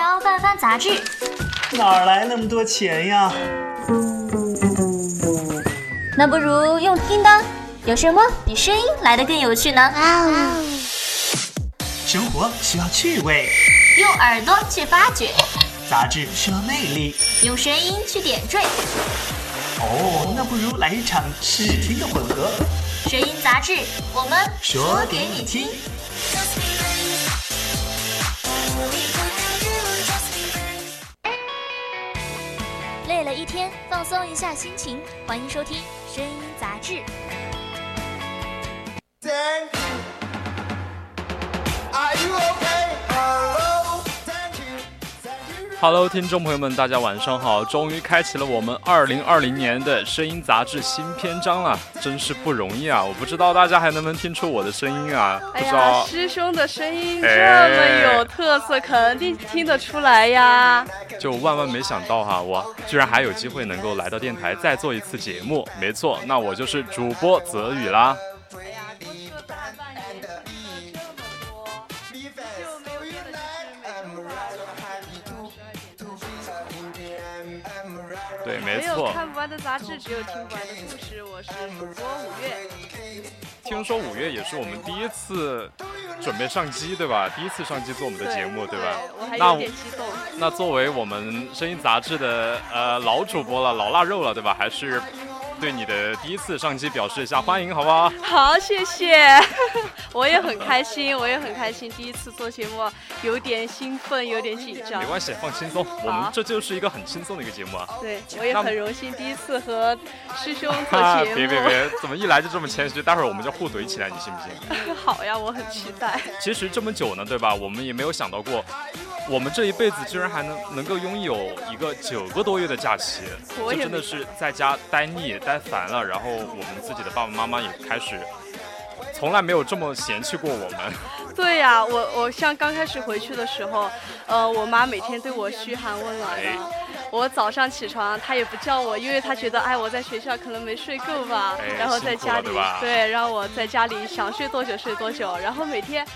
聊翻翻杂志。哪来那么多钱呀？那不如用听的，有什么比声音来的更有趣呢？生活需要趣味，用耳朵去发掘，杂志需要魅力，用声音去点缀。哦，那不如来一场视听的混合。声音杂志，我们说给你听。天，放松一下心情，欢迎收听声音杂志。Hello，听众朋友们，大家晚上好！终于开启了我们二零二零年的声音杂志新篇章了，真是不容易啊！我不知道大家还能不能听出我的声音啊？不哎呀，知道，师兄的声音这哎么有特色，肯定听得出来呀。就万万没想到哈，我居然还有机会能够来到电台再做一次节目。没错，那我就是主播泽宇啦。对，没没有错。看不完的杂志，只有听不完的故事。我是主播五月。听说五月也是我们第一次准备上机，对吧？第一次上机做我们的节目，对吧？我还那有点激动。那作为我们声音杂志的呃老主播了，老腊肉了，对吧？还是对你的第一次上机表示一下欢迎，好不好？好，谢谢。我也很开心，我也很开心，第一次做节目，有点兴奋，有点紧张没。关系，放轻松，我们这就是一个很轻松的一个节目啊。对，我也很荣幸，第一次和师兄做哈，节目。别别别，怎么一来就这么谦虚？待会儿我们就互怼起来，你信不信？好呀，我很期待。其实这么久呢，对吧？我们也没有想到过，我们这一辈子居然还能能够拥有一个九个多月的假期，我也这真的是在家待腻、待烦了，然后我们自己的爸爸妈妈也开始。从来没有这么嫌弃过我们，对呀、我我像刚开始回去的时候，呃，我妈每天对我嘘寒问暖。我早上起床，他也不叫我，因为他觉得，哎，我在学校可能没睡够吧，哎然后在家里对对，让我在家里想睡多久睡多久，然后每天，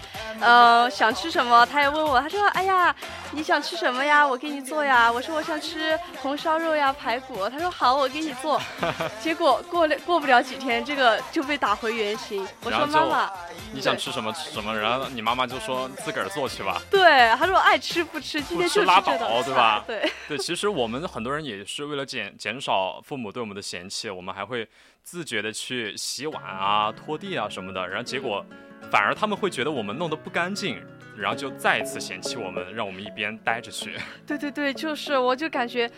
呃，想吃什么，他也问我，他说，哎呀，你想吃什么呀？我给你做呀。我说我想吃红烧肉呀，排骨。他说好，我给你做。结果过了过不了几天，这个就被打回原形。我说妈妈。你想吃什么吃什么，然后你妈妈就说自个儿做去吧。对，他说爱吃不吃，今天就不吃拉这道倒对菜吧对，对，其实我我们很多人也是为了减减少父母对我们的嫌弃，我们还会自觉的去洗碗啊、拖地啊什么的，然后结果反而他们会觉得我们弄得不干净，然后就再一次嫌弃我们，让我们一边待着去。对对对，就是，我就感觉，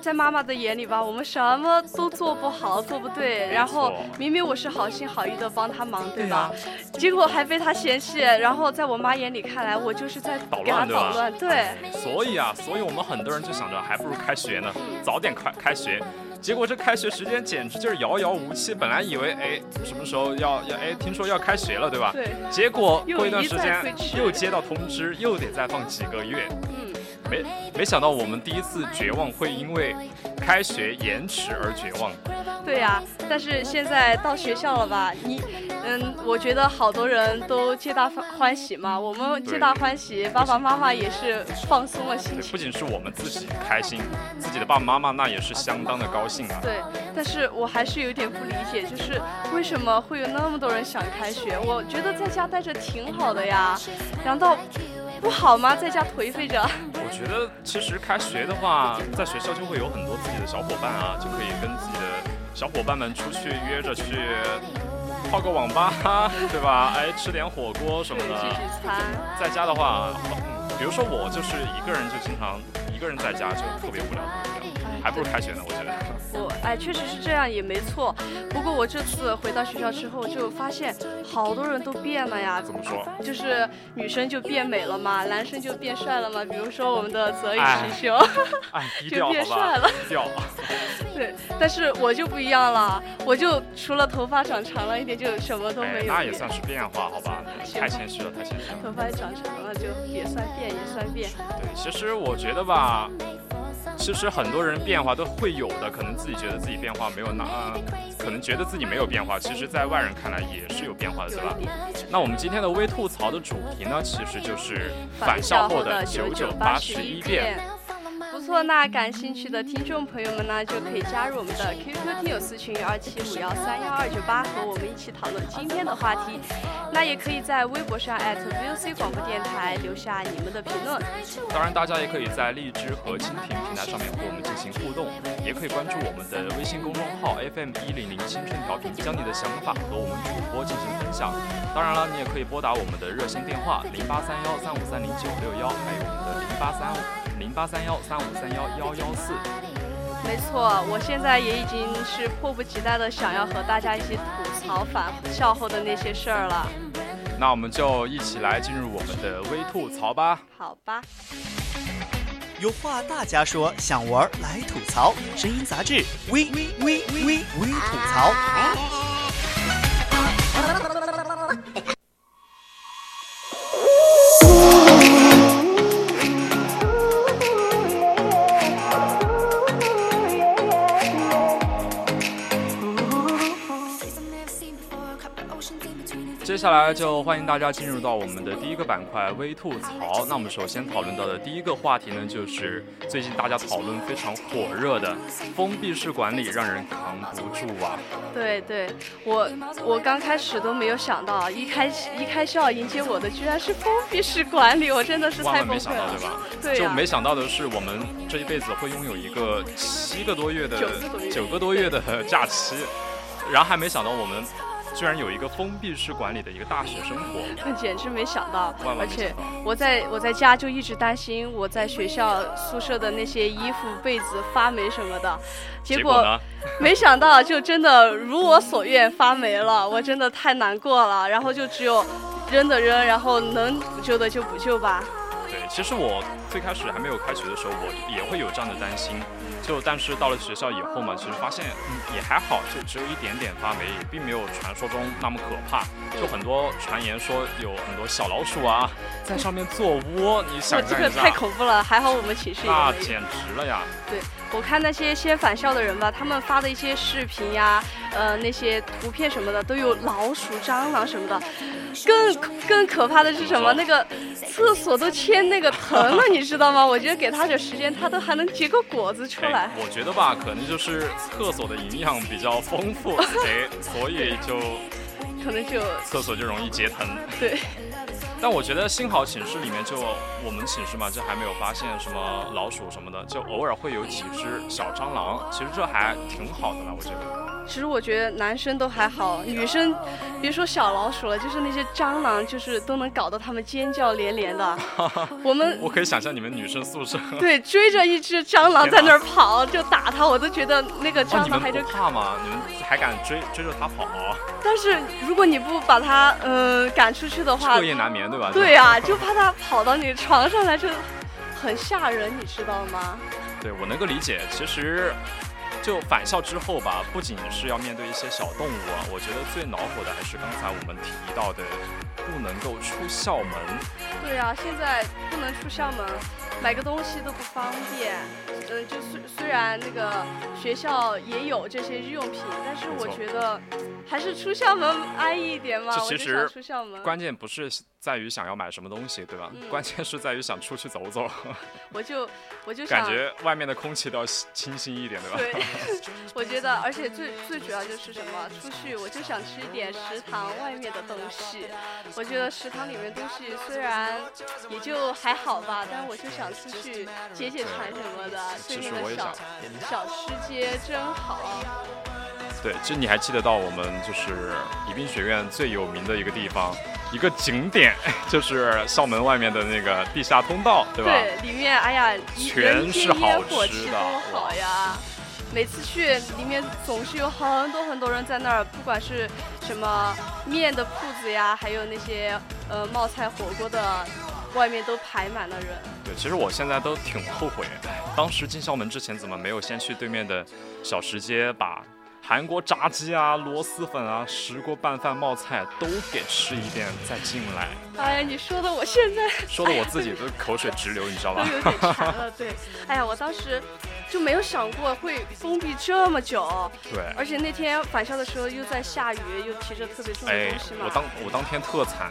在妈妈的眼里吧，我们什么都做不好，做不对，然后明明我是好心好意的帮她忙，对对吧？结果还被她嫌弃，然后在我妈眼里看来，我就是在捣乱对吧捣乱，对。所以啊，所以我们很多人就想着，还不如开学呢，早点开开学。结果这开学时间简直就是遥遥无期，本来以为哎什么时候要要哎听说要开学了对吧？对，结果过一段时间又接到通知，又得再放几个月。嗯，没没想到我们第一次绝望会因为开学延迟而绝望。对呀、但是现在到学校了吧？你，嗯，我觉得好多人都皆大欢喜嘛。我们皆大欢喜，爸爸妈妈也是放松了心，情不。仅是我们自己开心，自己的爸爸妈妈那也是相当的高兴啊。对，但是我还是有点不理解，就是为什么会有那么多人想开学？我觉得在家待着挺好的呀，难道不好吗？在家颓废着。我觉得其实开学的话，在学校就会有很多自己的小伙伴啊，就可以跟自己的小伙伴们出去约着去泡个网吧，对吧？哎，吃点火锅什么的。聚餐。在家的话，嗯，比如说我就是一个人，就经常一个人在家就特别无聊，特别无聊，还不如开学呢，我觉得。我哎，确实是这样，也没错。不过我这次回到学校之后，就发现好多人都变了呀。怎么说？就是女生就变美了嘛，男生就变帅了嘛。比如说我们的泽宇哎师兄，哎，就变帅了，低调。对。但是我就不一样了，我就除了头发长长了一点，就什么都哎没，有。那也算是变化，好吧？太谦虚了，太谦虚了。头发也长长了，就也算变，也算变。对，其实我觉得吧，其实很多人变化都会有的，可能自己觉得自己变化没有那，可能觉得自己没有变化，其实在外人看来也是有变化的，对吧？那我们今天的微吐槽的主题呢，其实就是返校后的九九八十一变。。那感兴趣的听众朋友们呢，就可以加入我们的 QQ 听友私群二七五幺三幺二九八，和我们一起讨论今天的话题。那也可以在微博上 @VOC 广播电台留下你们的评论。当然，大家也可以在荔枝和蜻蜓平台上面和我们进行互动，也可以关注我们的微信公众号 FM 一零零青春调频，将你的想法和我们主播进行分享。当然了，你也可以拨打我们的热线电话零八三幺三五三零九六幺，还有我们的零八三五零八三幺三五三幺幺幺四。没错，我现在也已经是迫不及待的想要和大家一起吐槽返校后的那些事儿了。那我们就一起来进入我们的微吐槽吧。好吧，有话大家说，想玩儿来吐槽。声音杂志微微微微微吐槽。接下来就欢迎大家进入到我们的第一个板块微吐槽。那我们首先讨论到的第一个话题呢，就是最近大家讨论非常火热的封闭式管理，让人扛不住啊。对对，我我刚开始都没有想到，一开一开校迎接我的居然是封闭式管理，我真的是万万没想到，对吧？对呀、就没想到的是，我们这一辈子会拥有一个七个多月的九个多月的假期，然后还没想到我们居然有一个封闭式管理的一个大学生活。简直没想到万，万而且我在我在家就一直担心我在学校宿舍的那些衣服、被子发霉什么的，结果呢？没想到就真的如我所愿发霉了，我真的太难过了。然后就只有扔的扔，然后能补救的就补救吧。对，其实我最开始还没有开学的时候，我也会有这样的担心。就但是到了学校以后嘛，其实发现嗯也还好，就只有一点点发霉，也并没有传说中那么可怕。就很多传言说有很多小老鼠啊在上面做窝，你我想象一下 这个太，恐怖了，还好我们寝室也没有。那简直了呀！对，我看那些先返校的人吧，他们发的一些视频呀，呃，那些图片什么的，都有老鼠、蟑螂什么的。更更可怕的是什么？那个厕所都牵那个藤了，你知道吗？我觉得给他点时间，他都还能结个果子出来哎。我觉得吧，可能就是厕所的营养比较丰富，哎，所以就 可能就厕所就容易结藤。对，但我觉得幸好寝室里面就我们寝室嘛，就还没有发现什么老鼠什么的，就偶尔会有几只小蟑螂，其实这还挺好的了，我觉得。其实我觉得男生都还好，女生别说小老鼠了，就是那些蟑螂，就是都能搞得他们尖叫连连的。我们我可以想象你们女生宿舍，对追着一只蟑螂在那儿跑，就打它，我都觉得那个 哦，蟑螂还是不怕吗？你们还敢追追着它跑，但是如果你不把它嗯、呃赶出去的话彻，夜难眠，对吧？对呀、就怕它跑到你床上来，就很吓人，你知道吗？对，我能够理解。其实，就返校之后吧，不仅是要面对一些小动物啊，我觉得最恼火的还是刚才我们提到的，不能够出校门。对呀、现在不能出校门，买个东西都不方便。呃，就虽虽然那个学校也有这些日用品，但是我觉得还是出校门安逸一点嘛。这其实出校门，关键不是在于想要买什么东西，对吧？嗯关键是在于想出去走走，我就我就想感觉外面的空气都要清新一点，对吧？对，我觉得，而且最最主要就是什么？出去我就想吃一点食堂外面的东西。我觉得食堂里面东西虽然也就还好吧，但我就想出去解解馋什么的。对其实面的小我也想小吃街真好。对，其实你还记得到我们就是宜宾学院最有名的一个地方，一个景点，就是校门外面的那个地下通道，对吧？对，里面哎呀，全是好烟火气吃的多好呀！每次去里面总是有很多很多人在那儿，不管是什么面的铺子呀，还有那些呃冒菜火锅的，外面都排满了人。对，其实我现在都挺后悔，哎当时进校门之前怎么没有先去对面的小吃街把韩国炸鸡啊、螺蛳粉啊、石锅拌饭、冒菜都给吃一遍再进来，哎呀，你说的我现在说的我自己都口水直流，你知道都吧？有点馋了。对，哎呀，我当时就没有想过会封闭这么久，对，而且那天返校的时候又在下雨，又提着特别重的哎东西，嘛。我当我当天特惨，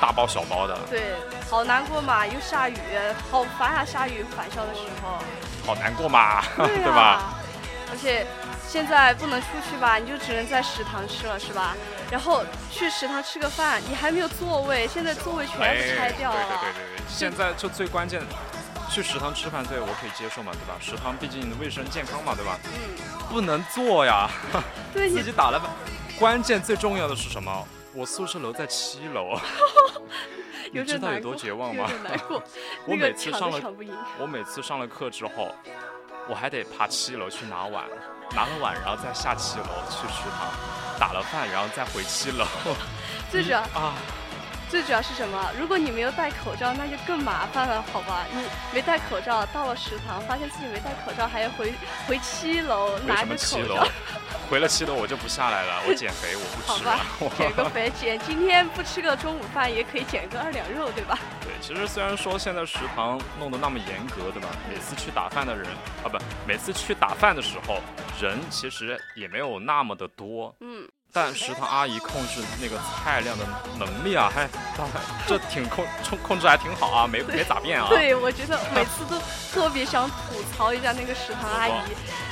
大包小包的，对，好难过嘛，又下雨，好烦啊！下雨返校的时候，好难过嘛，对 对吧？啊？而且现在不能出去吧，你就只能在食堂吃了，是吧？然后去食堂吃个饭，你还没有座位，现在座位全哎，部拆掉了。对对对对对，现在就最关键，去食堂吃饭，对我可以接受嘛，对吧？食堂毕竟卫生健康嘛，对吧？嗯，不能做呀，对你自己打了饭。关键最重要的是什么？我宿舍楼在七楼，你知道有多绝望吗。我每次上了。我每次上了课之后，我还得爬七楼去拿碗，拿了碗然后再下七楼去食堂，打了饭然后再回七楼。就是啊，最主要是什么？如果你没有戴口罩，那就更麻烦了，好吧？你没戴口罩，到了食堂发现自己没戴口罩，还要回 回七楼为拿着什么七楼口罩。回了七楼我就不下来了，我减肥，我不好吧吃了。，减个肥，减今天不吃个中午饭也可以减个二两肉，对吧？对，其实虽然说现在食堂弄得那么严格，对吧？每次去打饭的人啊，不，每次去打饭的时候，人其实也没有那么的多，嗯，但食堂阿姨控制那个菜量的能力啊，还当然这挺控控控制还挺好啊，没没咋变啊。对，我觉得每次都特别想吐槽一下那个食堂阿姨，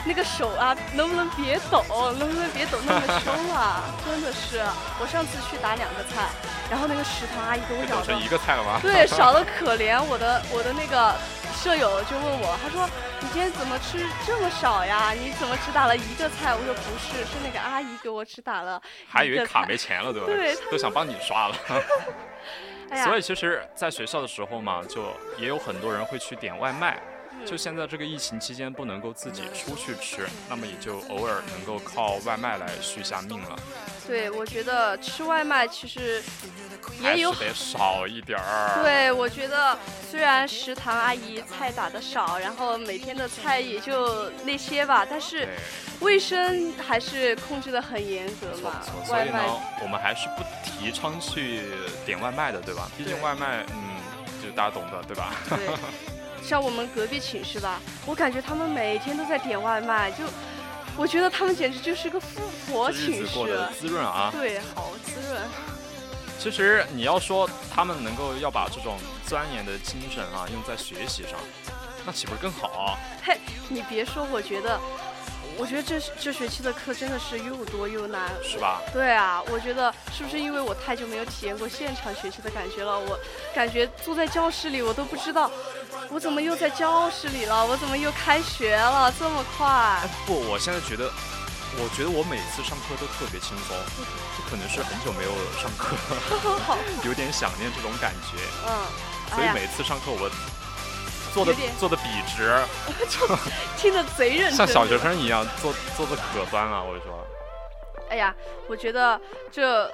那个手啊，能不能别抖，能不能别抖那么凶啊？真的是，我上次去打两个菜，然后那个食堂阿姨给我被找的抖成一个菜了吗？对，少的可怜。我的我的那个舍友就问我，他说你今天怎么吃这么少呀？你怎么只打了一个菜？我说不是，是那个阿姨给我只打了还以为卡没钱了，对吧？对都想帮你刷了。哎，所以其实，在学校的时候嘛，就也有很多人会去点外卖。嗯就现在这个疫情期间不能够自己出去吃，那么也就偶尔能够靠外卖来续下命了，对，我觉得吃外卖其实也有得少一点儿。对，我觉得虽然食堂阿姨菜打的少，然后每天的菜也就那些吧，但是，卫生还是控制的很严格嘛。。所外卖以呢，我们还是不提倡去点外卖的，对吧？毕竟外卖，嗯，就是大家懂的，对吧？对，像我们隔壁寝室吧，我感觉他们每天都在点外卖，就我觉得他们简直就是个富婆寝子过得室。滋润啊。对，好滋润。其实你要说他们能够要把这种钻研的精神啊用在学习上，那岂不是更好啊？嘿，你别说，我觉得，我觉得这这学期的课真的是又多又难。是吧？对啊，我觉得是不是因为我太久没有体验过现场学习的感觉了？我感觉坐在教室里，我都不知道我怎么又在教室里了，我怎么又开学了这么快哎？不，我现在觉得，我觉得我每次上课都特别轻松，这可能是很久没有上课，好，有点想念这种感觉，嗯，哎，所以每次上课我做的做的笔直，听得贼认真，像小学。生一样，做做的可端了。我跟你说，哎呀，我觉得这。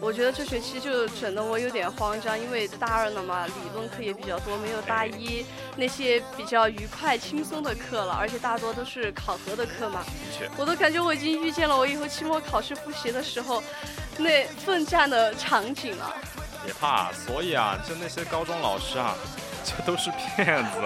我觉得这学期就整得我有点慌张，因为大二了嘛，理论课也比较多，没有大一那些比较愉快轻松的课了，而且大多都是考核的课嘛。的确，我都感觉我已经遇见了我以后期末考试复习的时候那奋战的场景了。别怕。所以啊，就那些高中老师啊，这都是骗子，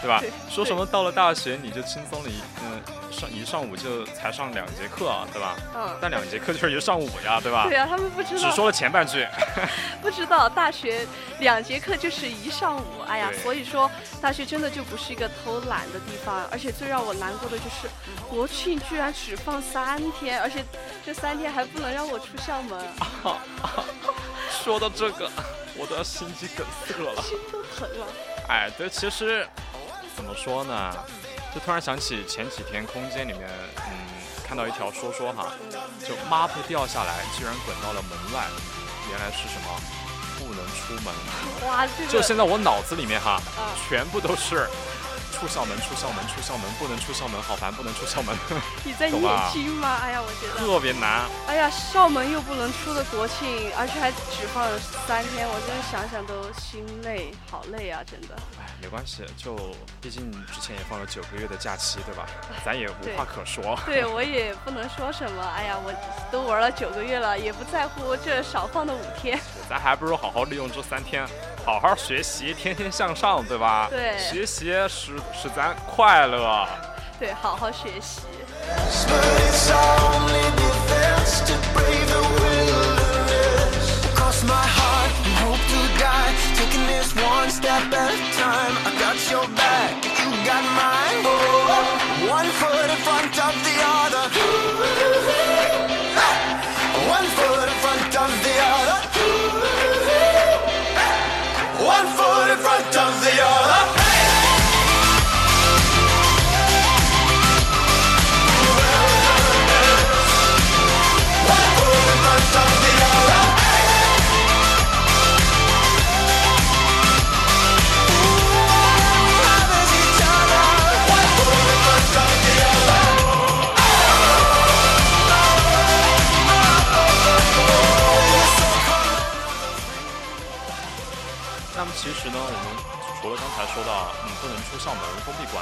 对吧？说什么到了大学你就轻松了一嗯上一上午就才上两节课啊，对吧？嗯，但两节课就是一上午呀，对吧？对？啊，他们不知道。只说了前半句，不知道大学两节课就是一上午，哎呀，所以说大学真的就不是一个偷懒的地方，而且最让我难过的就是国庆居然只放三天，而且这三天还不能让我出校门，说到这个，我都要心肌梗塞了。心都疼了。哎，对，其实怎么说呢？就突然想起前几天空间里面，嗯，看到一条说说哈，就抹布掉下来，居然滚到了门外，原来是什么？不能出门。哇，这个就现在我脑子里面哈，嗯全部都是出校门，出校门，出校门，不能出校门，好烦，不能出校门，你在念经吗？哎呀，我觉得，特别难。哎呀，校门又不能出的国庆，而且还只放了三天，我真的想想都心累，好累啊，真的。哎，没关系，就毕竟之前也放了九个月的假期，对吧？咱也无话可说。对我也不能说什么，哎呀，我都玩了九个月了，也不在乎这少放的五天。咱还不如好好利用这三天，好好学习，天天向上，对吧？对学习使使咱快乐。对，好好学习。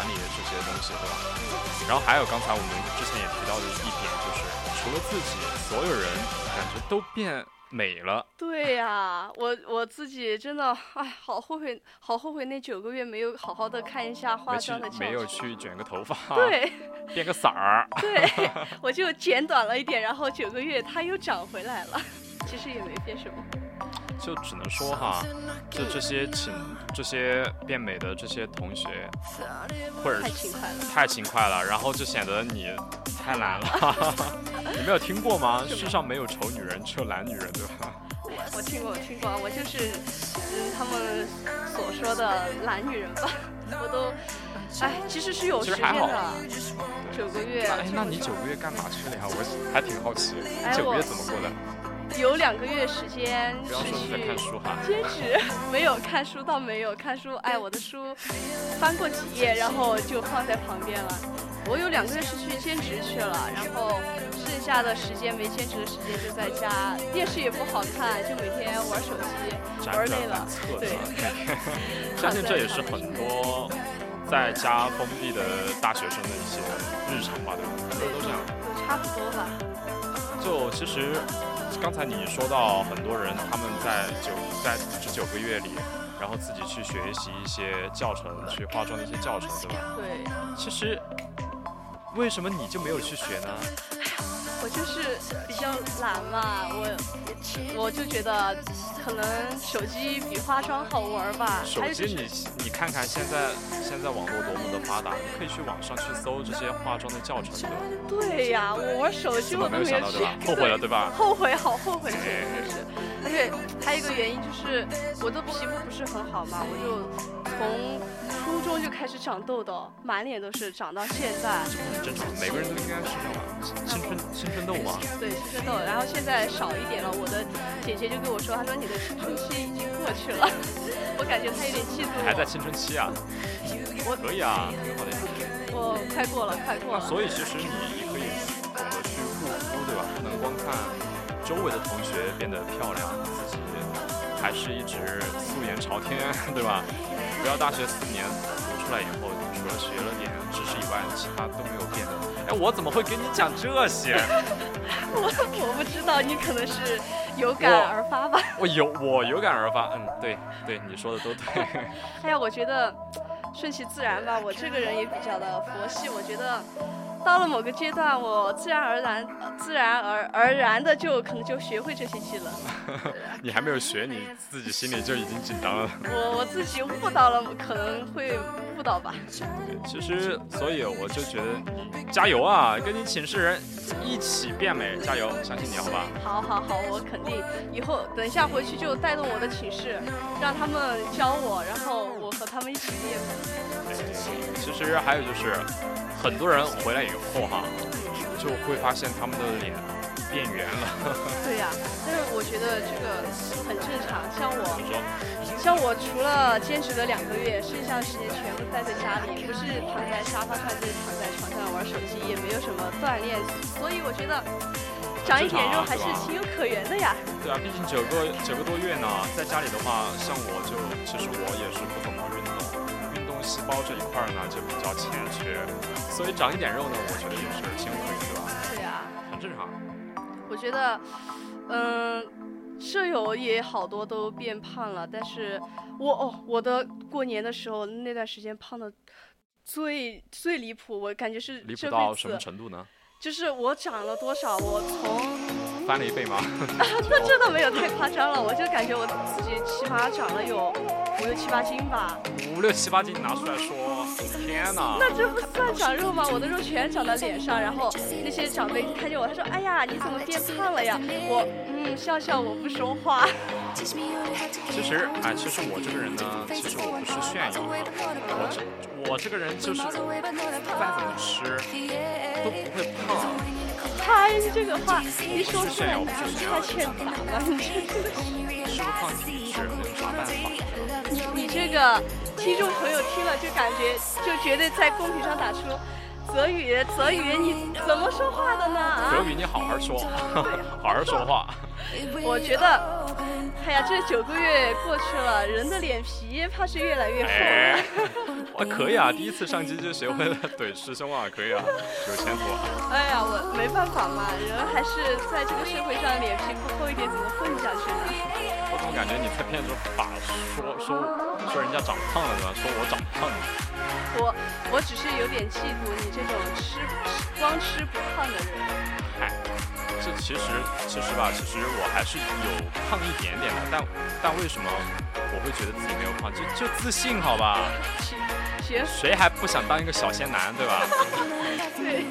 管理这些东西，对吧？然后还有刚才我们之前也提到的一点，就是除了自己，所有人感觉都变美了。对呀、我我自己真的，哎，好后悔，好后悔那九个月没有好好的看一下化妆的教没有去卷个头发，对变个色儿。对，我就剪短了一点，然后九个月它又长回来了。其实也没变什么。就只能说哈，就这些请这些变美的这些同学，或者太是勤快了。太勤快了，然后就显得你太懒了。你没有听过吗？世上没有丑女人，只有懒女人，对吧？我听过，我听过，我就是，嗯，他们所说的懒女人吧，我都，哎，其实是有其时间实还好的，九个月。哎，那你九个月干嘛去了呀？我还挺好奇，哎九个月怎么过的？有两个月时间是去书哈。兼职，没有看书倒没有看书，哎，我的书翻过几页，然后就放在旁边了。我有两个月是去兼职去了，然后剩下的时间没兼职的时间就在家，电视也不好看，就每天玩手机，玩累了，对？相信这也 是很多在家封闭的大学生的一些日常吧，对吧？很多人都这样。都差不多吧。就其实刚才你说到很多人他们在九在这九个月里，然后自己去学习一些教程，去化妆的一些教程，对吧？对，其实为什么你就没有去学呢？我就是比较懒嘛，我我就觉得可能手机比化妆好玩吧。手机是你你看看现在现在网络多么的发达，你可以去网上去搜这些化妆的教程，对吧？对呀，我玩手机我都没有去想到对吧？后悔了对吧？后悔，好后悔，简直就是。而且还有一个原因就是我的皮肤不是很好嘛，我就从初中就开始长痘痘，满脸都是，长到现在。这很正常，每个人都应该是这样吧？青春青春痘嘛。对，青春痘，然后现在少一点了。我的姐姐就跟我说，她说你的青春期已经过去了，我感觉她有点嫉妒还在青春期啊？我可以啊，挺好的呀。我快过了，快过了。所以其实你你可以懂得去护肤，对吧？不能光看周围的同学变得漂亮，自己还是一直素颜朝天，对吧？不要大学四年读出来以后，除了学了点知识以外，其他都没有变的。哎，我怎么会跟你讲这些？我 我不知道，你可能是有感而发吧。我有我有感而发，嗯，对对，你说的都对。哎呀，我觉得顺其自然吧。我这个人也比较的佛系，我觉得到了某个阶段，我自然而然、自然而而然的就可能就学会这些技能。你还没有学，你自己心里就已经紧张了。我我自己悟到了，可能会悟到吧。对其实，所以我就觉得你加油啊，跟你寝室人一起变美，加油，相信你，好吧？好好好，我肯定以后等一下回去就带动我的寝室，让他们教我，然后我和他们一起练。其实还有就是，很多人回来以后哈，就会发现他们的脸变圆了。对呀、但是我觉得这个很正常。像我，像我除了兼职的两个月，剩下的时间全部待在家里，不是躺在沙发上，就是躺在床上玩手机，也没有什么锻炼，所以我觉得长一点肉还是情有可原的呀。对啊，毕竟九个九个多月呢，在家里的话，像我就其实我也是不怎么细胞这一块儿呢就比较欠缺，所以长一点肉呢，我觉得也是情有可原，对吧？对呀、很正常。我觉得，嗯，舍友也好多都变胖了，但是我哦，我的过年的时候那段时间胖的最最离谱，我感觉是离谱到什么，程度呢？就是我长了多少，我从翻了一倍吗？那 这倒没有太夸张了，我就感觉我自己起码长了有五六七八斤吧，五六七八斤拿出来说，天哪！那这不算长肉吗？我的肉全长在脸上，然后那些长辈看见我，他说：“哎呀，你怎么变胖了呀？”我嗯笑笑，我不说话。其实，哎，其实我这个人呢，其实我不是炫耀的，我这我这个人就是再怎么吃都不会胖。嗨，这个话一说出来，不是炫耀，不是炫耀太，欠打了。你这个，吃不胖自己吃，没有啥办法。你你这个听众朋友听了就感觉就绝对在公屏上打出。泽宇，泽宇，你怎么说话的呢？啊泽，宇，你好好说，好好说话。我觉得，哎呀，这九个月过去了，人的脸皮怕是越来越厚哎了。，哇，可以啊，第一次上机就学会了 怼师兄啊，可以啊，有前途。哎呀，我没办法嘛，人还是在这个社会上脸皮不厚一点，怎么混下去呢？我怎么感觉你在骗着法说说说人家长胖了对吧？说我长胖了。我我只是有点嫉妒你这种吃吃光吃不胖的人。哎，这其实其实吧，其实我还是有胖一点点的，但但为什么我会觉得自己没有胖？就就自信好吧？行，谁还不想当一个小鲜男对吧？对。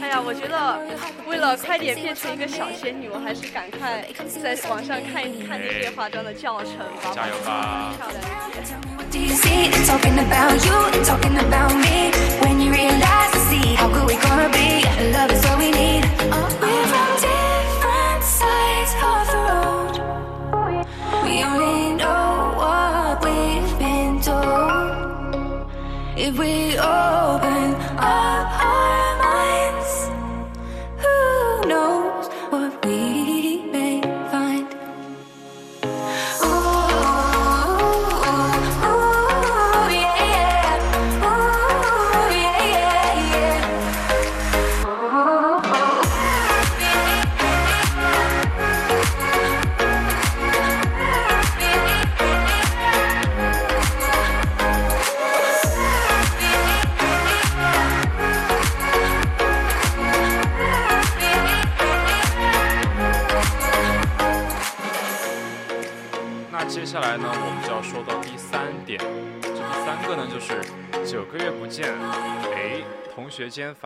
哎呀，我觉得为了快点变成一个小仙女，我还是赶快在网上看一看那些化妆的教程吧，加油吧漂亮一点。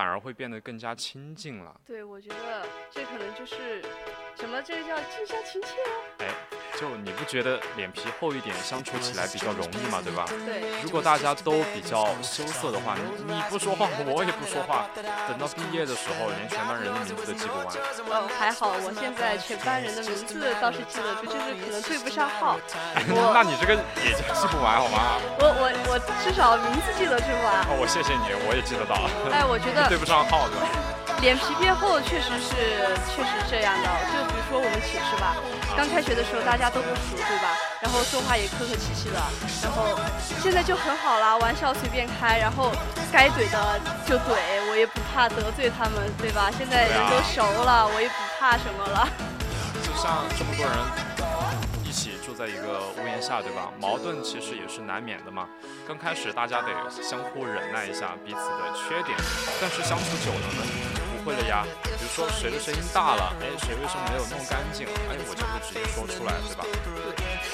而会变得更加亲近了。对，我觉得这可能就是什么，这个叫近乡情怯啊。哎，就你不觉得脸皮厚一点相处起来比较容易嘛，对吧？对，如果大家都比较羞涩的话，你你不说话，我也不说话，等到毕业的时候，连全班人的名字都记不完。嗯，还好，我现在全班人的名字倒是记得住，就是可能对不上号。那你这个也就记不完好吗？我我我至少名字记得住吧。哦，我谢谢你，我也记得到。哎，我觉得 对不上号的。脸皮变厚确实是确实这样的。就说我们寝室吧，刚开学的时候大家都不熟，对吧？然后说话也客客气气的，然后现在就很好啦，玩笑随便开，然后该怼的就怼，我也不怕得罪他们，对吧？现在人都熟了，我也不怕什么了。就像这么多人一起住在一个屋檐下，对吧？矛盾其实也是难免的嘛。刚开始大家得相互忍耐一下彼此的缺点，但是相处久了呢，会了呀。比如说谁的声音大了，哎，谁为什么没有弄干净？哎，我就会直接说出来，对吧？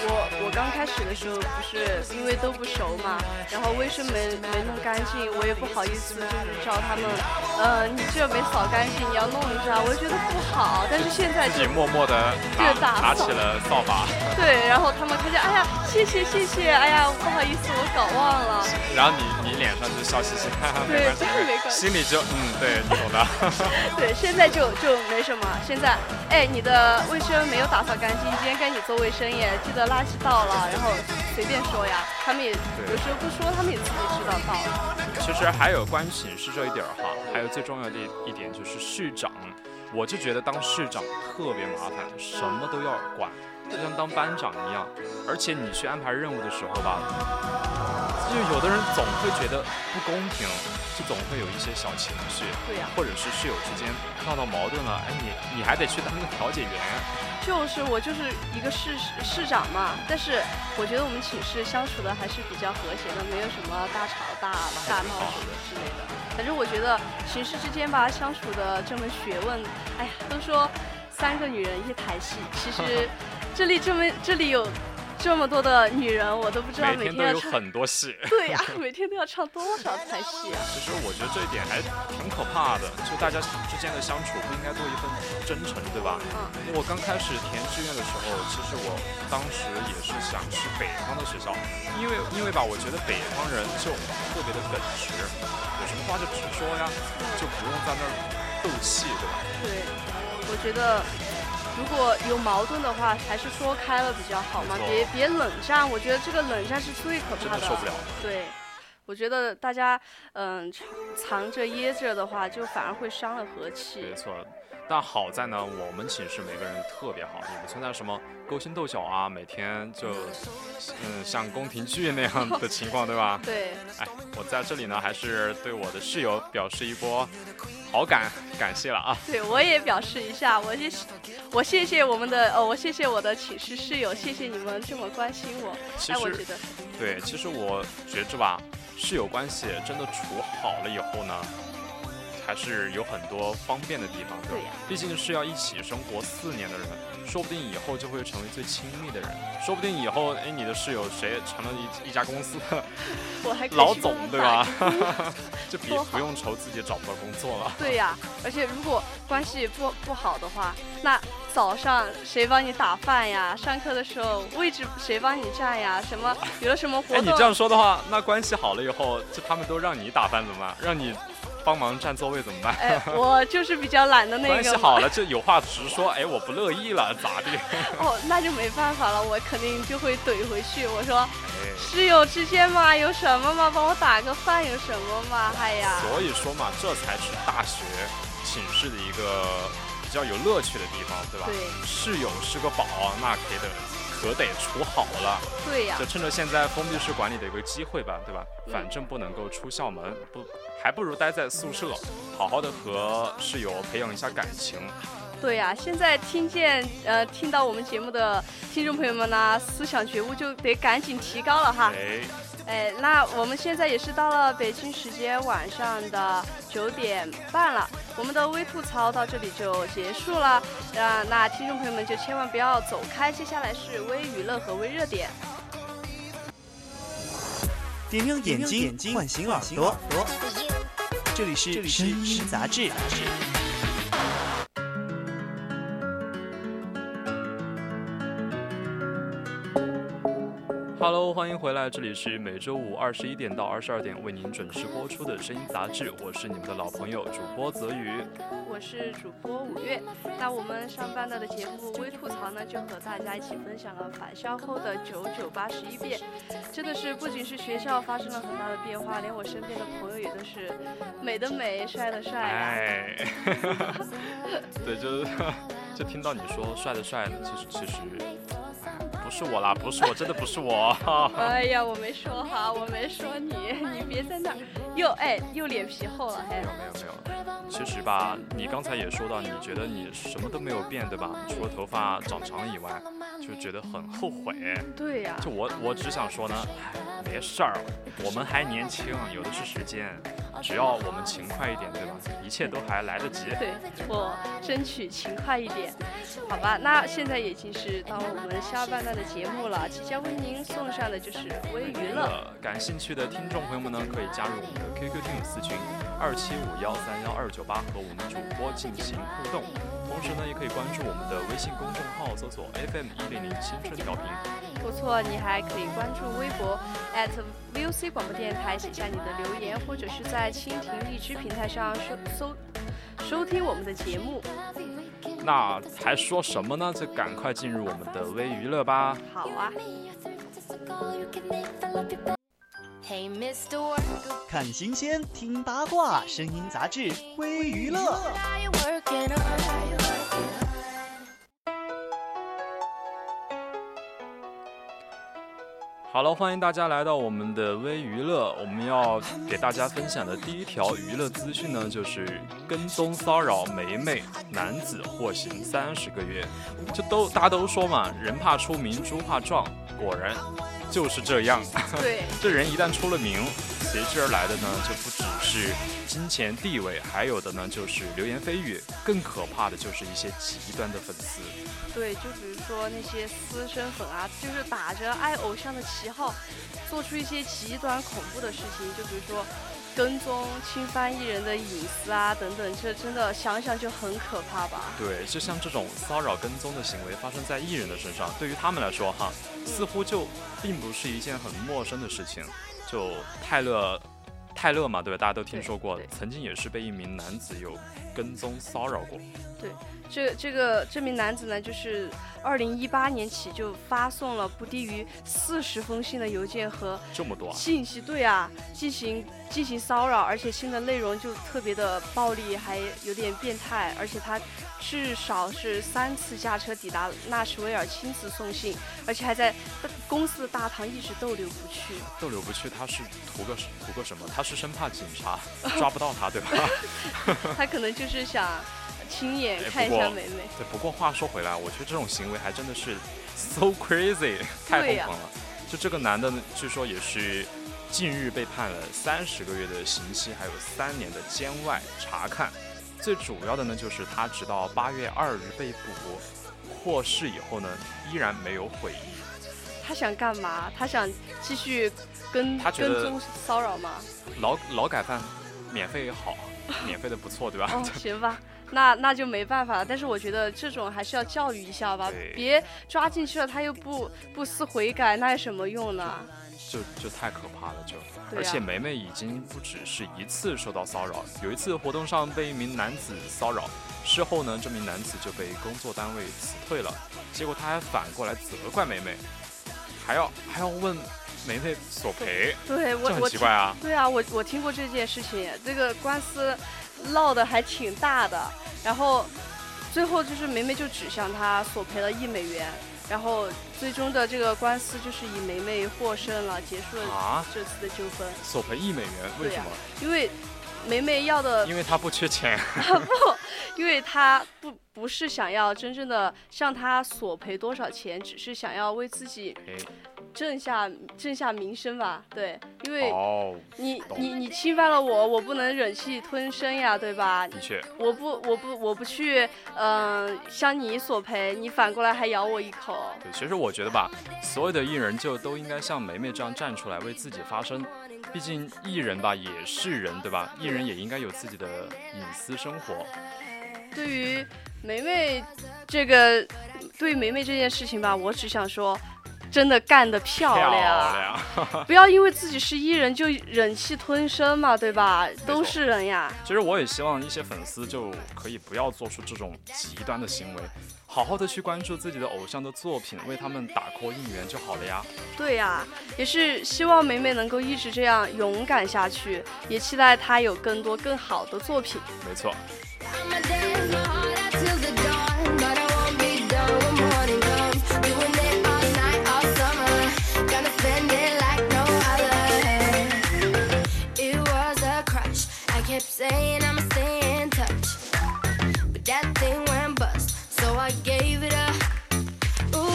我我刚开始的时候不是因为都不熟嘛，然后卫生没没弄干净，我也不好意思，就是叫他们，呃，你这没扫干净，你要弄一下，我就觉得不好。但是现在就自己默默的拿打扫拿起了扫把，对，然后他们看见，哎呀，谢谢谢谢，哎呀，不好意思，我搞忘了。然后你你脸上就笑嘻嘻，哈哈，没对关系，真的没关系心里就嗯，对你懂的。对，现在就就没什么。现在，哎，你的卫生没有打扫干净，今天该你做卫生耶，记得垃圾倒了，然后随便说呀。他们也有时候不说，他们也自己知道倒了。其实还有关寝室这一点哈，还有最重要的一一点就是市长，我就觉得当市长特别麻烦，什么都要管，就像当班长一样。而且你去安排任务的时候吧，就有的人总会觉得不公平，就总会有一些小情绪，对呀或者是室友之间闹到矛盾了，哎，你你还得去当个调解员，就是我就是一个市市长嘛，但是我觉得我们寝室相处的还是比较和谐的，没有什么大吵大大闹什么之类的。反正我觉得寝室之间吧相处的这门学问，哎呀，都说三个女人一台戏，其实这里这么这里有这么多的女人，我都不知道每天都有。很多戏。对呀、每天都要唱多少台戏啊！其实我觉得这一点还挺可怕的，就大家之间的相处不应该多一份真诚，对吧？嗯。我刚开始填志愿的时候，其实我当时也是想去北方的学校，因为因为吧，我觉得北方人就特别的耿直，有什么话就直说呀，就不用在那儿斗气，对吧？对，我觉得如果有矛盾的话，还是说开了比较好嘛，别别冷战。我觉得这个冷战是最可怕真的受不了。对，我觉得大家嗯藏着掖着的话，就反而会伤了和气没。错。但好在呢，我们寝室每个人特别好，也不存在什么勾心斗角啊，每天就嗯像宫廷剧那样的情况，对吧？对，哎，我在这里呢，还是对我的室友表示一波好感，感谢了啊！对我也表示一下，我谢我谢谢我们的呃，我谢谢我的寝室室友，谢谢你们这么关心我。哎，我其实觉得对，其实我觉着吧，室友关系真的处好了以后呢，还是有很多方便的地方，对吧？对呀毕竟是要一起生活四年的人，说不定以后就会成为最亲密的人，说不定以后，哎，你的室友谁成了一一家公司的 我还老总，对打吧？就别多好不用愁自己找不到工作了。对呀、而且如果关系不不好的话，那早上谁帮你打饭呀？上课的时候位置谁帮你占呀？什么有了什么活哎，动？你这样说的话，那关系好了以后，就他们都让你打饭怎么办？让你帮忙占座位怎么办？哎，我就是比较懒的那个。关系好。了，就有话直说。哎，我不乐意了，咋地？哦，那就没办法了，我肯定就会怼回去。我说哎，室友之间嘛，有什么嘛？帮我打个饭有什么嘛？哎呀，所以说嘛，这才是大学寝室的一个比较有乐趣的地方，对吧？对室友是个宝，那可得可得处好了。对呀、就趁着现在封闭式管理的一个机会吧，对吧？嗯反正不能够出校门，不还不如待在宿舍，好好的和室友培养一下感情。对呀、现在听见呃听到我们节目的听众朋友们呢，思想觉悟就得赶紧提高了哈。哎，哎，那我们现在也是到了北京时间晚上的九点半了，我们的微吐槽到这里就结束了。啊，那听众朋友们就千万不要走开，接下来是微娱乐和微热点。点亮眼睛，唤醒耳朵。这里是声音杂志。Hello，欢迎回来，这里是每周五二十一点到二十二点为您准时播出的声音杂志，我是你们的老朋友主播泽宇。我是主播五月。那我们上半段的节目微吐槽呢，就和大家一起分享了返校后的九九八十一变。真的是不仅是学校发生了很大的变化，连我身边的朋友也都是美的美，帅的帅啊。哎，对，就是 就听到你说帅的帅的，其实其实哎不是我啦，不是我，真的不是我。哎呀，我没说哈，我没说你，你别在那儿又哎又脸皮厚了，哎没有。没有没有，其实吧，你刚才也说到，你觉得你什么都没有变，对吧？除了头发长长以外，就觉得很后悔。对呀、就我我只想说呢，哎，没事儿，我们还年轻，有的是时间，只要我们勤快一点，对吧？一切都还来得及。对我争取勤快一点，好吧？那现在已经是到我们下半段的节目了，即将为您送上的就是微娱乐。呃，感兴趣的听众朋友们呢，可以加入我们的 QQ 听友私群二七五幺三幺二九八和我们主播进行互动。同时呢，也可以关注我们的微信公众号，搜索 FM 一零零青春调频。不错，你还可以关注微博 VOC 广播电台，写下你的留言，或者是在蜻蜓、荔枝平台上收收收听我们的节目。那还说什么呢？就赶快进入我们的微娱乐吧。好啊，Hey, Mr. Work, 看新鲜，听八卦，声音杂志微娱乐。了，欢迎大家来到我们的微娱乐。我们要给大家分享的第一条娱乐资讯呢，就是跟踪骚扰梅梅男子获刑三十个月。这都大家都说嘛，人怕出名，猪怕壮，果然就是这样。对，这人一旦出了名，随之而来的呢，就不只是金钱地位，还有的呢就是流言蜚语，更可怕的就是一些极端的粉丝。对，就比如说那些私生粉啊，就是打着爱偶像的旗号，做出一些极端恐怖的事情，就比如说跟踪、侵犯艺人的隐私啊等等，这真的想想就很可怕吧？对，就像这种骚扰跟踪的行为发生在艺人的身上，对于他们来说哈，似乎就并不是一件很陌生的事情。就泰勒，泰勒嘛，对吧？大家都听说过对，对曾经也是被一名男子有跟踪骚扰过。这这个这名男子呢，就是二零一八年起就发送了不低于四十封信的邮件和这么多啊，信息，对啊，进行进行骚扰，而且信的内容就特别的暴力，还有点变态，而且他至少是三次驾车抵达纳什维尔亲自送信，而且还在公司的大堂一直逗留不去。逗留不去，他是图个图个什么？他是生怕警察抓不到他，对吧？他可能就是想亲眼看一下美美。对，不过话说回来，我觉得这种行为还真的是 so crazy，太疯狂了。就这个男的呢，据说也是近日被判了三十个月的刑期，还有三年的监外查看。最主要的呢，就是他直到八月二日被捕获释以后呢，依然没有悔意。他想干嘛？他想继续跟他跟踪骚扰吗？劳劳改犯免费好，免费的不错，对吧？哦，行吧，那那就没办法了。但是我觉得这种还是要教育一下吧，别抓进去了他又不不思悔改，那有什么用呢？就就太可怕了，就。对啊而且梅梅已经不只是一次受到骚扰，有一次活动上被一名男子骚扰，事后呢，这名男子就被工作单位辞退了，结果他还反过来责怪梅梅，还要还要问梅梅索赔，对我很我奇怪啊。对啊，我我听过这件事情，这个官司闹得还挺大的，然后最后就是梅梅就指向他索赔了一美元，然后最终的这个官司就是以梅梅获胜了，结束了啊，这次的纠纷。索赔一美元，为什么？因为梅梅要的因为他不缺钱。不因为他不不是想要真正的向他索赔多少钱，只是想要为自己哎，挣下挣下名声吧。对，因为哦，你懂你你侵犯了我，我不能忍气吞声呀，对吧？的确，我不我不我不去，嗯、向你索赔，你反过来还咬我一口。对，其实我觉得吧，所有的艺人就都应该像梅梅这样站出来为自己发声。毕竟艺人吧也是人，对吧？艺人也应该有自己的隐私生活。对于梅梅这个，对于梅梅这件事情吧，我只想说，真的干得漂亮。亮。不要因为自己是艺人就忍气吞声嘛，对吧？都是人呀。其实我也希望一些粉丝就可以不要做出这种极端的行为，好好的去关注自己的偶像的作品，为他们打 call 应援就好了呀。对呀，也是希望美美能够一直这样勇敢下去，也期待她有更多更好的作品。没错，saying I'ma stay in touch, but that thing went bust, so I gave it up. Ooh,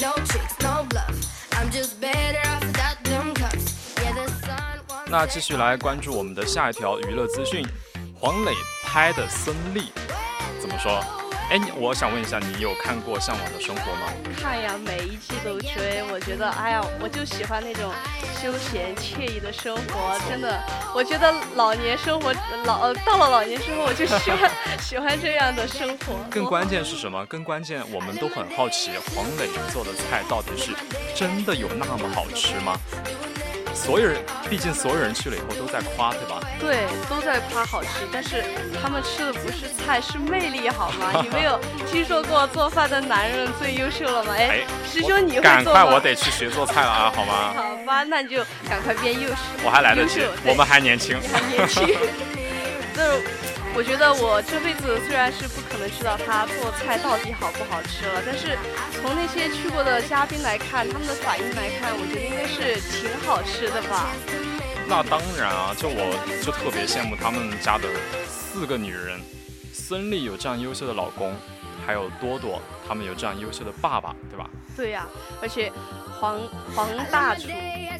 no tricks, no bluff. I'm just better off without them cuffs. Yeah, the sun won't 那 set 继续来关注我们的下一条娱乐资讯，黄磊拍的孙俪怎么说？哎，我想问一下，你有看过《向往的生活》吗？看呀，每一季都追，我觉得，哎呀，我就喜欢那种休闲惬意的生活，真的，我觉得老年生活老呃到了老年之后，我就喜欢 喜欢这样的生活。更关键是什么？更关键，我们都很好奇，黄磊做的菜到底是真的有那么好吃吗？所有人，毕竟所有人去了以后都在夸，对吧？对，都在夸好吃，但是他们吃的不是菜，是魅力，好吗？你没有听说过做饭的男人最优秀了吗？哎哎，师兄你会赶做我得去学做菜了啊，好吗？好吧，那你就赶快变优秀。我还来得及，我们还年轻。你还年轻。就是我觉得我这辈子虽然是不可能知道他做菜到底好不好吃了，但是从那些去过的嘉宾来看，他们的反应来看，我觉得应该是挺好吃的吧。那当然啊，就我就特别羡慕他们家的四个女人，孙俪有这样优秀的老公，还有多多他们有这样优秀的爸爸，对吧？对呀、而且黄黄大厨、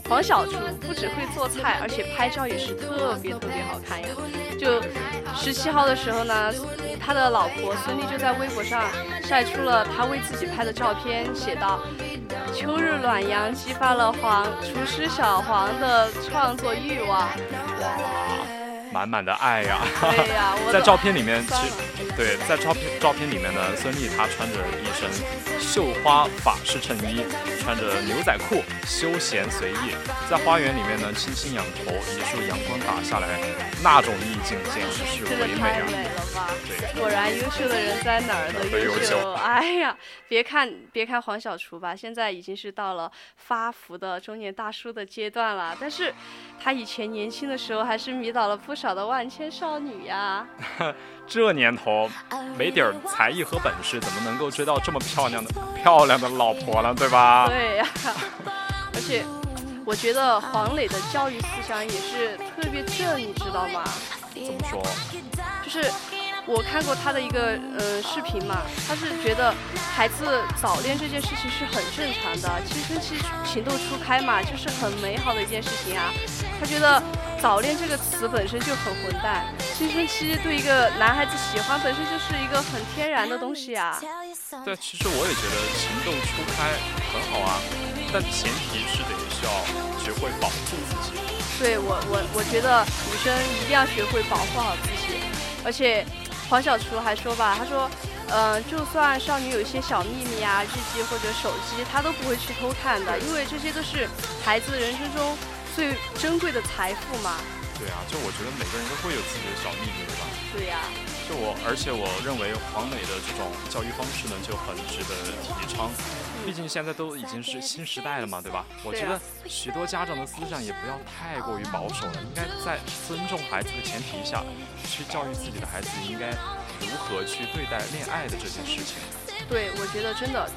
黄小厨不只会做菜，而且拍照也是特别特别好看呀。就十七号的时候呢，他的老婆孙俪就在微博上晒出了他为自己拍的照片，写道：“秋日暖阳激发了黄厨师小黄的创作欲望。哇，满满的爱呀！对呀、我在照片里面，其实对，在照片照片里面呢，孙俪她穿着一身绣花法式衬衣，穿着牛仔裤，休闲随意，在花园里面呢，轻轻仰头，一束阳光打下来，那种意境简直是唯美啊！太美了吧！对，果然优秀的人在哪儿都都优优秀哎呀，别看别看黄小厨吧，现在已经是到了发福的中年大叔的阶段了，但是他以前年轻的时候还是迷倒了不少的万千少女呀。这年头没点儿才艺和本事，怎么能够追到这么漂亮的漂亮的老婆呢？对吧？对呀、而且我觉得黄磊的教育思想也是特别正，你知道吗？怎么说？就是我看过他的一个呃视频嘛，他是觉得孩子早恋这件事情是很正常的，青春期情窦初开嘛，就是很美好的一件事情啊。他觉得早恋这个词本身就很混蛋，青春期对一个男孩子喜欢本身就是一个很天然的东西啊。对，其实我也觉得情窦初开很好啊，但前提是得需要学会保护自己。对我我我觉得女生一定要学会保护好自己，而且黄小厨还说吧，他说，呃，就算少女有一些小秘密啊、日记或者手机，他都不会去偷看的，因为这些都是孩子人生中最珍贵的财富嘛。对啊，就我觉得每个人都会有自己的小秘密，对吧？对呀、就我，而且我认为黄磊的这种教育方式呢，就很值得提倡。毕竟现在都已经是新时代了嘛，对吧？我觉得许多家长的思想也不要太过于保守了，应该在尊重孩子的前提下，去教育自己的孩子应该如何去对待恋爱的这件事情，对，我觉得真的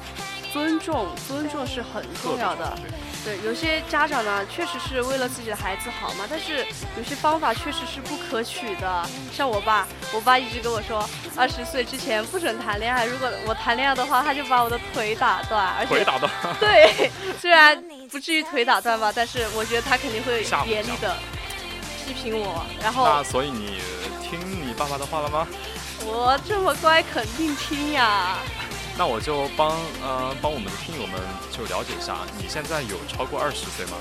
尊重尊重是很重要的。对，有些家长呢，确实是为了自己的孩子好嘛，但是有些方法确实是不可取的。像我爸，我爸一直跟我说，二十岁之前不准谈恋爱，如果我谈恋爱的话，他就把我的腿打断，而且腿打断。对，虽然不至于腿打断吧，但是我觉得他肯定会严厉的批评我。然后那所以你听你爸爸的话了吗？我这么乖，肯定听呀。那我就帮呃帮我们的听友们就了解一下，你现在有超过二十岁吗？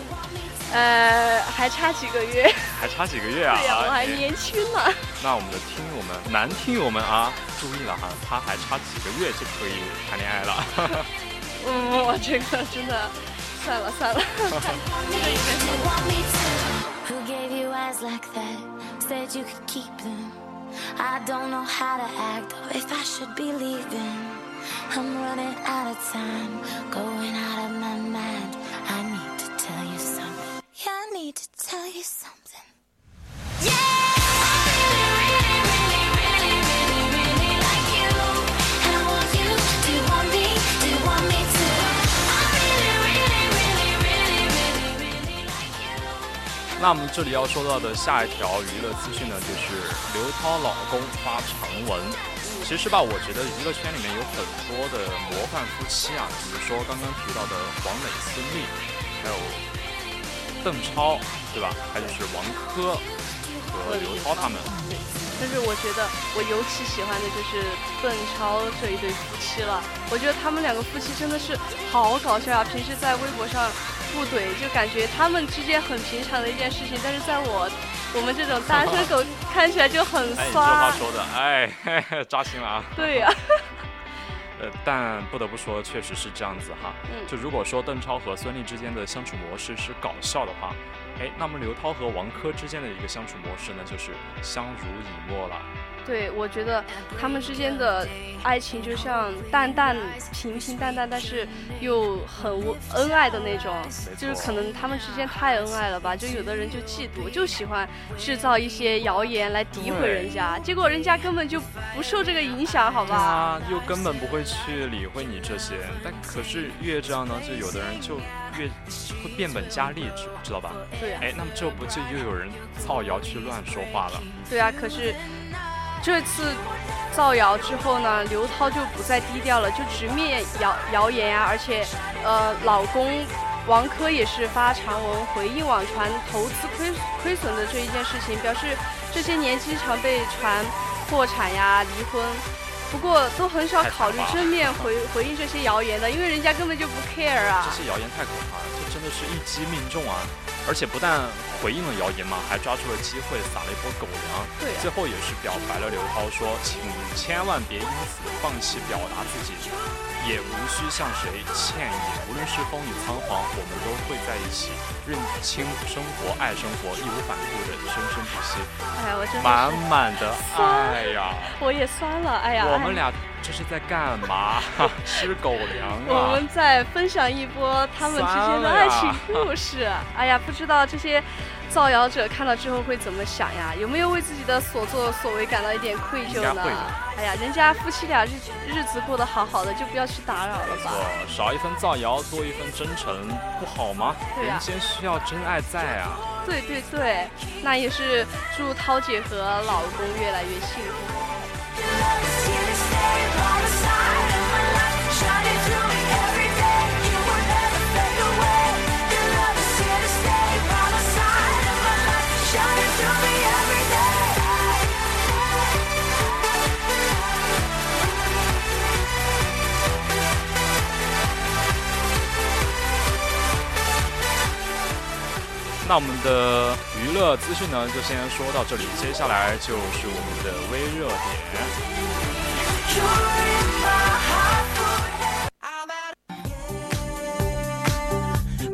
呃，还差几个月，还差几个月啊？对呀，我还哎年轻呢。那我们的听友们，男听友们啊，注意了哈，他还差几个月就可以谈恋爱了。嗯，我这个真的，算了算了。Who gave you eyes like that? Said you could keep them. I don't know how to act or if I should be leaving. I'm running out of time, going out of my mind. I need to tell you something. Yeah, I need to tell you something. Yeah! I really, really, really, really, really like you. And I want you. Do you want me? Do you want me to? I really, really, really, really, really, really like you. 那我们这里要说到的下一条娱乐资讯呢，就是刘涛老公发长文。其实吧，我觉得娱乐圈里面有很多的模范夫妻啊，比如说刚刚提到的黄磊、孙俪，还有邓超，对吧？还有就是王珂和刘涛他们。但是我觉得我尤其喜欢的就是邓超这一对夫妻了。我觉得他们两个夫妻真的是好搞笑啊！平时在微博上互怼，就感觉他们之间很平常的一件事情，但是在我我们这种单身狗看起来就很哎，你这话。说的，哎，嘿嘿扎心了啊。对呀、呃，但不得不说，确实是这样子哈。嗯就如果说邓超和孙俪之间的相处模式是搞笑的话，哎，那么刘涛和王珂之间的一个相处模式呢，就是相濡以沫了。对，我觉得他们之间的爱情就像淡淡、平平淡淡，但是又很温恩爱的那种。就是可能他们之间太恩爱了吧，就有的人就嫉妒，就喜欢制造一些谣言来诋毁人家，结果人家根本就不受这个影响，好吧？啊，又根本不会去理会你这些。但可是越这样呢，就有的人就越会变本加厉，知知道吧？对啊，哎，那么这不就又有人造谣去乱说话了？对啊，可是这次造谣之后呢，刘涛就不再低调了，就直面谣谣言呀、而且呃，老公王珂也是发长文回应网传投资亏亏损的这一件事情，表示这些年经常被传破产呀、离婚。不过都很少考虑正面回回应这些谣言的，因为人家根本就不 care 啊这。些谣言太可怕了，这真的是一击命中啊！而且不但回应了谣言嘛，还抓住了机会撒了一波狗粮。对啊最后也是表白了刘涛说，请千万别因此放弃表达自己，也无需向谁歉意。无论是风雨仓皇，我们都会在一起，认清生活，爱生活，义无反顾的生生不息，哎呀，我真的满是，满的爱呀！我也酸了，哎呀，哎我们俩这是在干嘛？吃狗粮我啊！们再分享一波他们之间的爱情故事。哎呀，不知道这些造谣者看到之后会怎么想呀？有没有为自己的所作所为感到一点愧疚呢？哎呀，人家夫妻俩日日子过得好好的，就不要去打扰了吧。错，少一分造谣，多一份真诚，不好吗？对啊人间需要真爱在啊！对对对，那也是祝涛姐和老公越来越幸福。那我们的娱乐资讯呢，就先说到这里，接下来就是我们的微热点。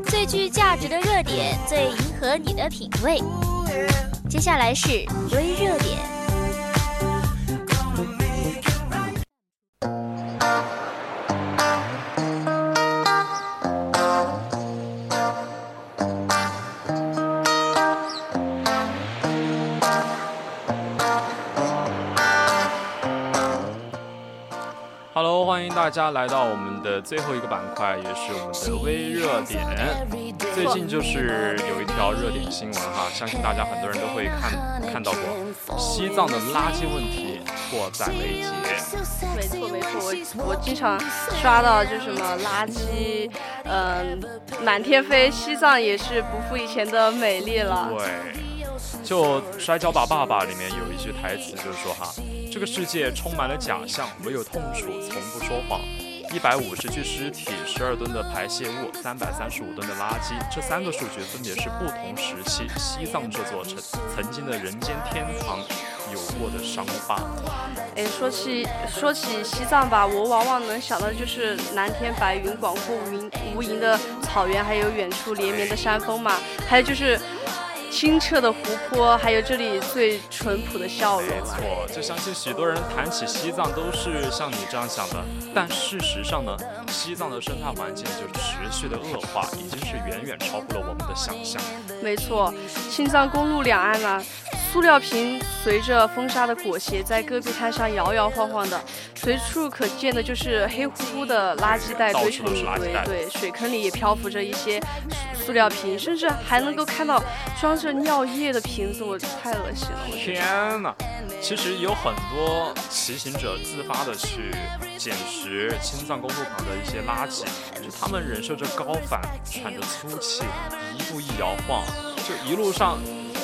最具价值的热点，最迎合你的品味。接下来是微热点。欢迎大家来到我们的最后一个板块，也是我们的微热点。最近就是有一条热点新闻哈，相信大家很多人都会看看到过，西藏的垃圾问题迫在眉睫。没错没错，我我经常刷到就什么垃圾，嗯、满天飞，西藏也是不复以前的美丽了。对，就《摔跤吧，爸爸》里面有一句台词，就是说哈，这个世界充满了假象，唯有痛楚从不说谎。一百五十具尸体，十二吨的排泄物，三百三十五吨的垃圾，这三个数据分别是不同时期西藏这座曾曾经的人间天堂有过的伤疤。哎，说起说起西藏吧，我往往能想到的就是蓝天白云、广阔无垠无垠的草原，还有远处连绵的山峰嘛，还有就是清澈的湖泊，还有这里最淳朴的笑容没啊。错，就相信许多人谈起西藏都是像你这样想的，但事实上呢，西藏的生态环境就持续的恶化，已经是远远超乎了我们的想象。没错，青藏公路两岸呢，塑料瓶随着风沙的裹挟，在戈壁滩上摇摇晃晃的，随处可见的就是黑乎乎的垃圾袋堆成一堆。垃圾袋对，水坑里也漂浮着一些塑塑料瓶，甚至还能够看到装着尿液的瓶子，我太恶心了。我天哪！其实有很多骑行者自发的去捡拾青藏公路旁的一些垃圾，就他们忍受着高反，喘着粗气，一步一摇晃，就一路上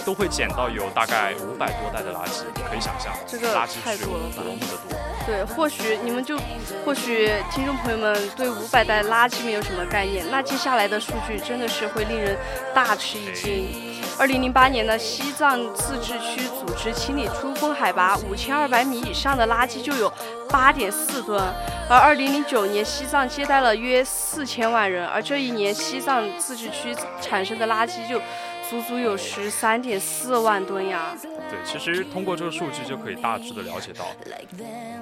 都会捡到有大概五百多袋的垃圾，可以想象这个垃圾是有太多了吧多么的多。对，或许你们就，或许听众朋友们对五百袋垃圾没有什么概念，那接下来的数据真的是会令人大吃一惊。二零零八年呢，西藏自治区组织清理珠峰海拔五千二百米以上的垃圾就有八点四吨，而二零零九年西藏接待了约四千万人，而这一年西藏自治区产生的垃圾就足足有十三点四万吨呀。对，其实通过这个数据就可以大致的了解到，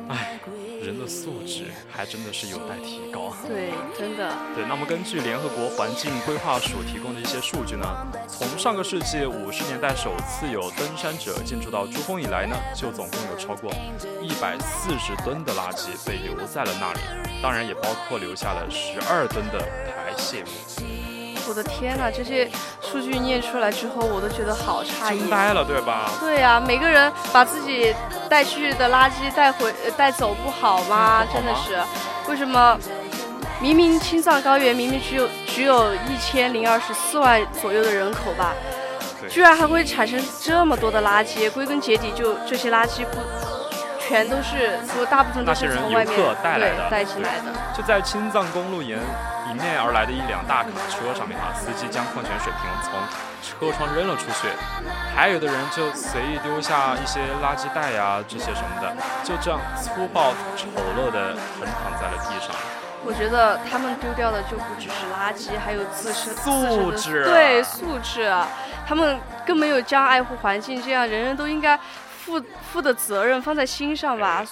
哎，人的素质还真的是有待提高。对，真的。对，那么根据联合国环境规划署提供的一些数据呢，从上个世纪五十年代首次有登山者进驻到珠峰以来呢，就总共有超过一百四十吨的垃圾被留在了那里，当然也包括留下了十二吨的排泄物。我的天呐，这些数据念出来之后，我都觉得好诧异惊。呆了，对吧？对呀、每个人把自己带去的垃圾带回呃带走不好吗？嗯好吗真的是，为什么明明青藏高原明明只有只有一千零二十四万左右的人口吧，居然还会产生这么多的垃圾？归根结底，就这些垃圾不全都是，说大部分都是从外面带来的带进来的。就在青藏公路沿迎面而来的一辆大卡车上面啊，司机将矿泉水瓶从车窗扔了出去，还有的人就随意丢下一些垃圾袋呀、这些什么的，就这样粗暴丑陋的横躺在了地上。我觉得他们丢掉的就不只是垃圾，还有自身素质啊对素质啊，他们更没有将爱护环境这样人人都应该负负的责任放在心上吧。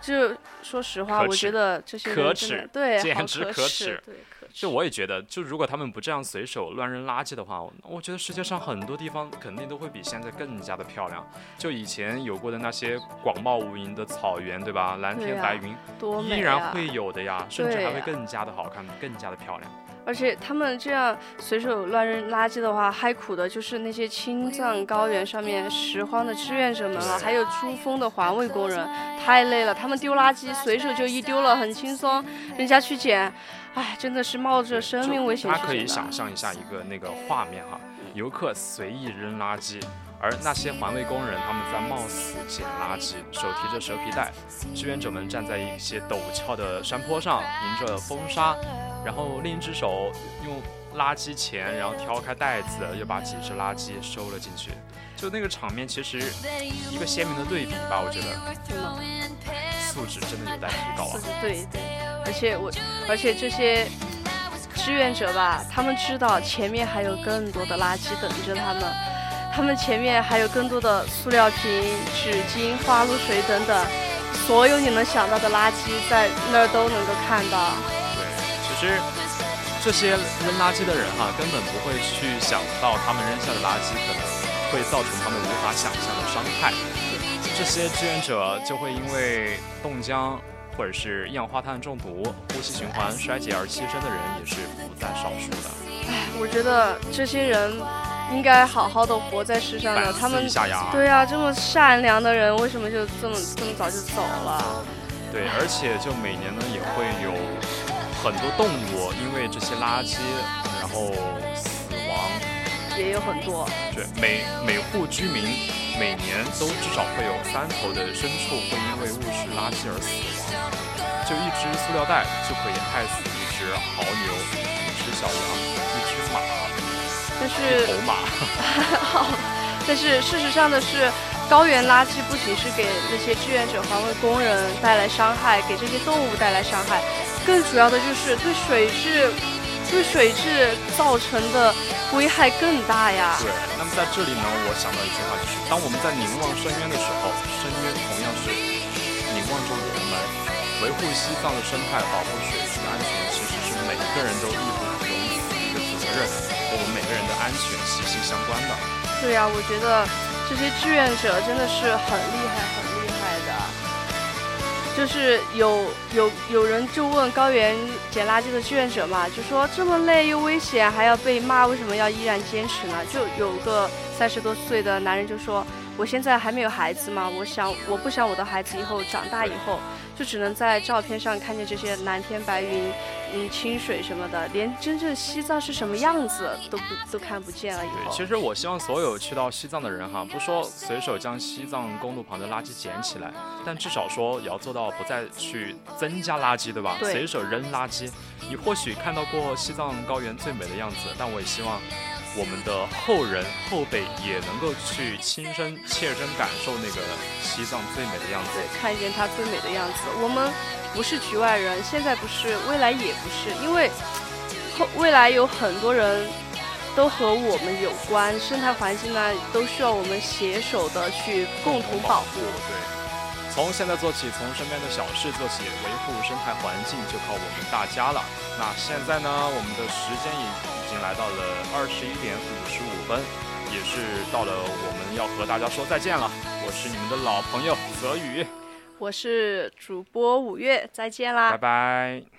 就说实话，我觉得这些可耻对，简直可耻对，可耻。就我也觉得，就如果他们不这样随手乱扔垃圾的话，我我觉得世界上很多地方肯定都会比现在更加的漂亮。就以前有过的那些广袤无垠的草原，对吧？蓝天白云，多美依然啊会有的呀，甚至还会更加的好看，更加的漂亮。而且他们这样随手乱扔垃圾的话，害苦的就是那些青藏高原上面拾荒的志愿者们了，还有珠峰的环卫工人，太累了。他们丢垃圾随手就一丢了，很轻松，人家去捡，哎，真的是冒着生命危险大家可以想象一下一个那个画面哈，游客随意扔垃圾，而那些环卫工人他们在冒死捡垃圾，手提着蛇皮袋，志愿者们站在一些陡峭的山坡上，迎着风沙，然后另一只手用垃圾钳，然后挑开袋子，又把几只垃圾收了进去。就那个场面，其实一个鲜明的对比吧，我觉得。素质真的有待提高啊。对对，而且我，而且这些志愿者吧，他们知道前面还有更多的垃圾等着他们，他们前面还有更多的塑料瓶、纸巾、花露水等等，所有你能想到的垃圾在那儿都能够看到。对，其实这些扔垃圾的人哈、根本不会去想到他们扔下的垃圾可能会造成他们无法想象的伤害。这些志愿者就会因为冻僵或者是一氧化碳中毒、呼吸循环衰竭而牺牲的人也是不在少数的。唉，我觉得这些人应该好好的活在世上的，他们对呀、这么善良的人，为什么就这么这么早就走了？对，而且就每年呢也会有很多动物因为这些垃圾然后死亡。也有很多。对，每每户居民每年都至少会有三头的牲畜会因为误食垃圾而死亡。就一只塑料袋就可以害死一只牦牛、一只小羊、一只马、但是头马。但是事实上的是，高原垃圾不仅是给那些志愿者环卫工人带来伤害，给这些动物带来伤害，更主要的就是对水质、对水质造成的危害更大呀。对，那么在这里呢，我想到一句话，就是当我们在凝望深渊的时候，深渊同样是凝望着我们。维护西藏的生态，保护水质的安全，其实是每个人都义不容辞的一个责任，和我们每个人的安全息息相关的。对呀、我觉得这些志愿者真的是很厉害，很厉害的。就是有有有人就问高原捡垃圾的志愿者嘛，就说这么累又危险，还要被骂，为什么要依然坚持呢？就有个三十多岁的男人就说，我现在还没有孩子嘛，我想我不想我的孩子以后长大以后就只能在照片上看见这些蓝天白云，嗯，清水什么的，连真正西藏是什么样子都不都看不见了以对，后。其实我希望所有去到西藏的人哈，不说随手将西藏公路旁的垃圾捡起来，但至少说也要做到不再去增加垃圾，对吧？对随手扔垃圾。你或许看到过西藏高原最美的样子，但我也希望我们的后人后辈也能够去亲身切身感受那个西藏最美的样子。对，看见它最美的样子。我们不是局外人，现在不是，未来也不是，因为后未来有很多人都和我们有关，生态环境呢都需要我们携手的去共同保护。对，从现在做起，从身边的小事做起，维护生态环境就靠我们大家了。那现在呢，我们的时间已已经来到了二十一点五十五分，也是到了我们要和大家说再见了。我是你们的老朋友泽宇，我是主播五月，再见啦！拜拜。